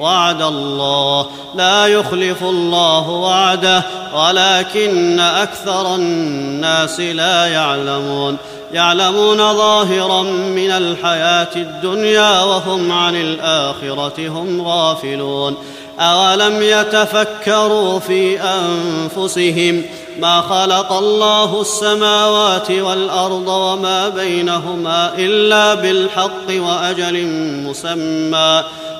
وعد الله. لا يخلف الله وعده ولكن أكثر الناس لا يعلمون. يعلمون ظاهرا من الحياة الدنيا وهم عن الآخرة هم غافلون. أولم يتفكروا في أنفسهم؟ ما خلق الله السماوات والأرض وما بينهما إلا بالحق وأجل مسمى.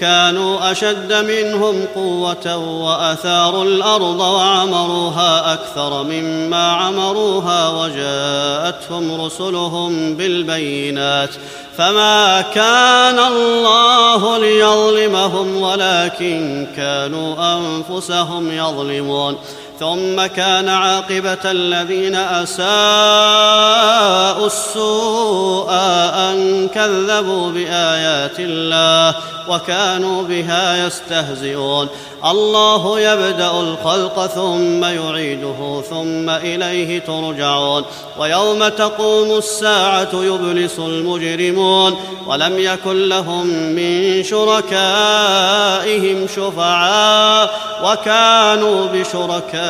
كانوا أشد منهم قوة وأثاروا الأرض وعمروها أكثر مما عمروها وجاءتهم رسلهم بالبينات فما كان الله ليظلمهم ولكن كانوا أنفسهم يظلمون ثم كان عاقبة الذين أساءوا السوء أن كذبوا بآيات الله وكانوا بها يستهزئون. الله يبدأ الخلق ثم يعيده ثم إليه ترجعون. ويوم تقوم الساعة يبلس المجرمون. ولم يكن لهم من شركائهم شفعاء وكانوا بشركائهم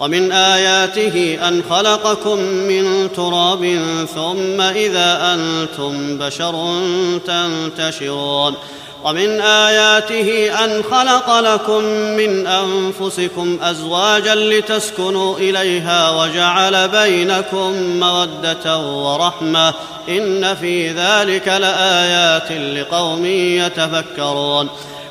ومن آياته أن خلقكم من تراب ثم إذا أنتم بشر تنتشرون ومن آياته أن خلق لكم من أنفسكم أزواجا لتسكنوا إليها وجعل بينكم مودة ورحمة إن في ذلك لآيات لقوم يتفكرون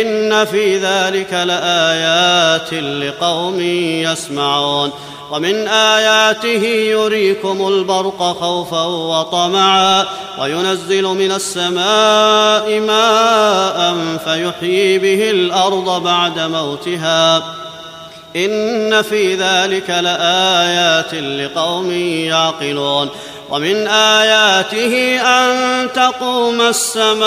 إن في ذلك لآيات لقوم يسمعون. ومن آياته يريكم البرق خوفا وطمعا وينزل من السماء ماء فيحيي به الأرض بعد موتها. إن في ذلك لآيات لقوم يعقلون. ومن آياته أن تقوم السماء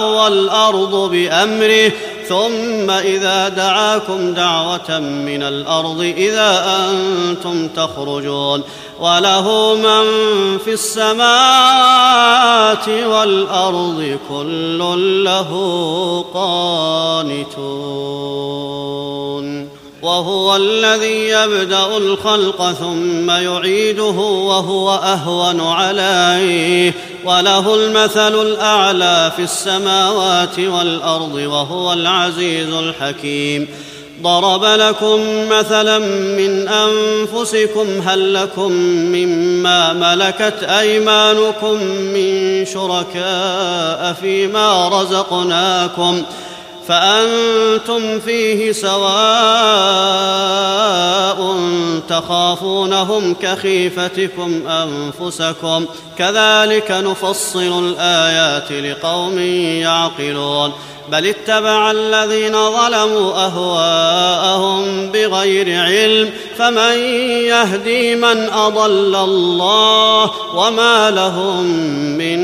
والأرض بأمره ثم إذا دعاكم دعوة من الأرض إذا أنتم تخرجون. وله من في السماوات والأرض كل له قانتون. وهو الذي يبدأ الخلق ثم يعيده وهو أهون عليه. وله المثل الأعلى في السماوات والأرض وهو العزيز الحكيم. ضرب لكم مثلا من أنفسكم هل لكم مما ملكت أيمانكم من شركاء فيما رزقناكم؟ فأنتم فيه سواء تخافونهم كخيفتكم أنفسكم. كذلك نفصل الآيات لقوم يعقلون. بل اتبع الذين ظلموا أهواءهم بغير علم. فمن يهدي من أضل الله وما لهم من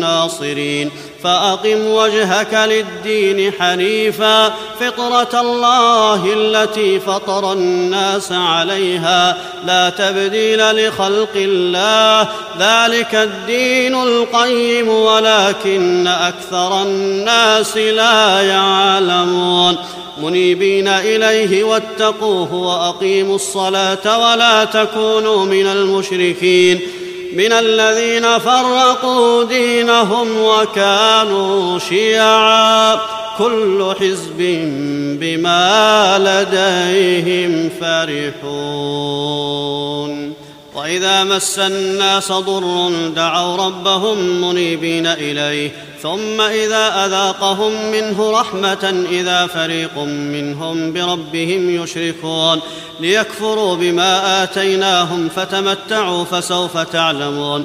ناصرين. فأقم وجهك للدين حنيفا. فطرة الله التي فطر الناس عليها. لا تبديل لخلق الله. ذلك الدين القيم ولكن أكثر الناس لا يعلمون. منيبين إليه واتقوه وأقيموا الصلاة ولا تكونوا من المشركين. من الذين فرقوا دينهم وكانوا شيعا كل حزب بما لديهم فرحون. وإذا مس الناس ضر دعوا ربهم منيبين إليه. ثم إذا أذاقهم منه رحمة إذا فريق منهم بربهم يشركون ليكفروا بما آتيناهم فتمتعوا فسوف تعلمون.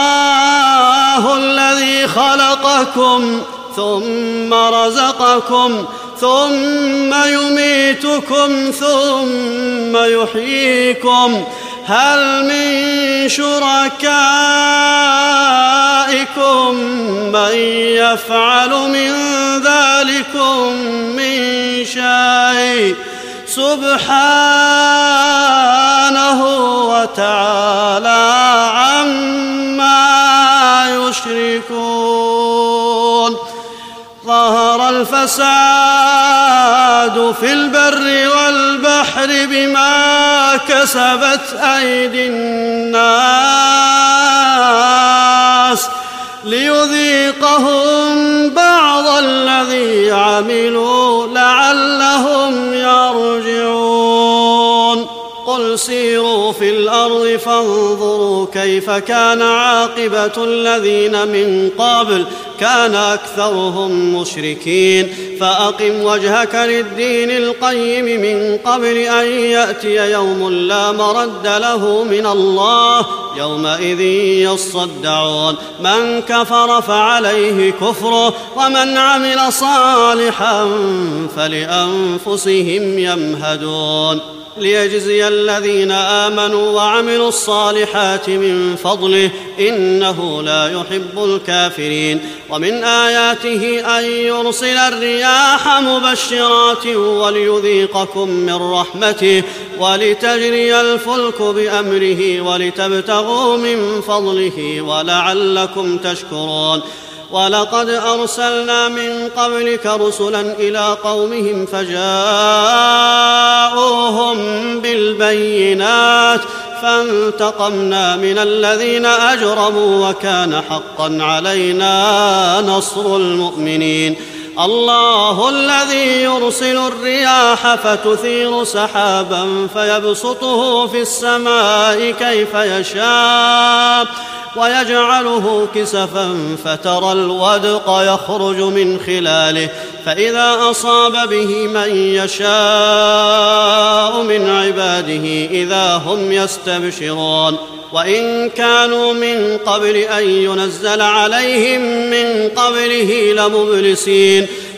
خلقكم ثم رزقكم ثم يميتكم ثم يحييكم. هل من شركائكم من يفعل من ذلكم من شيء؟ سبحانه الفساد في البر والبحر بما كسبت أيدي الناس ليذيقهم بعض الذي عملوا لعلهم يرجعون. فانظروا كيف كان عاقبة الذين من قبل كان أكثرهم مشركين. فأقم وجهك للدين القيم من قبل أن يأتي يوم لا مرد له من الله. يومئذ يصدعون. من كفر فعليه كفره ومن عمل صالحا فلأنفسهم يمهدون. ليجزي الذين آمنوا وعملوا الصالحات من فضله إنه لا يحب الكافرين. ومن آياته أن يرسل الرياح مبشرات وليذيقكم من رحمته ولتجري الفلك بأمره ولتبتغوا من فضله ولعلكم تشكرون. ولقد أرسلنا من قبلك رسلا إلى قومهم فجاءوهم بالبينات فانتقمنا من الذين أجرموا وكان حقا علينا نصر المؤمنين. الله الذي يرسل الرياح فتثير سحابا فيبسطه في السماء كيف يشاء. ويجعله كسفا فترى الودق يخرج من خلاله فإذا أصاب به من يشاء من عباده إذا هم يستبشرون. وإن كانوا من قبل أن ينزل عليهم من قبله لمبلسين.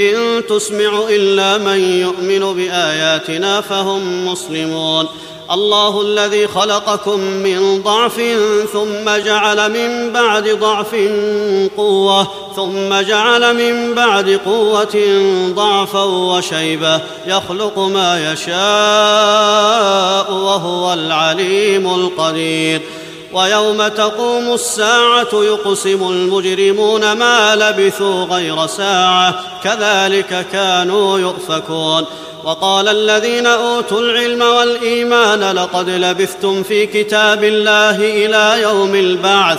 إن تسمع إلا من يؤمن بآياتنا فهم مسلمون. الله الذي خلقكم من ضعف ثم جعل من بعد ضعف قوة ثم جعل من بعد قوة ضعفا وشيبة. يخلق ما يشاء وهو العليم القدير. ويوم تقوم الساعة يقسم المجرمون ما لبثوا غير ساعة كذلك كانوا يؤفكون. وقال الذين أوتوا العلم والإيمان لقد لبثتم في كتاب الله إلى يوم البعث.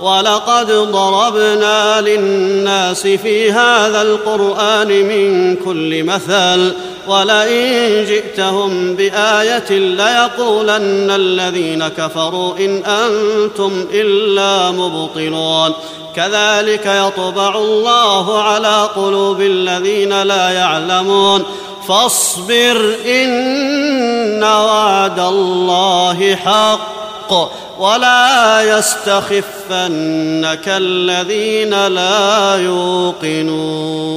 ولقد ضربنا للناس في هذا القرآن من كل مثل ولئن جئتهم بآية ليقولن الذين كفروا إن أنتم إلا مبطلون. كذلك يطبع الله على قلوب الذين لا يعلمون. فاصبر إن وعد الله حق. ولا يستخفنك الذين لا يوقنون.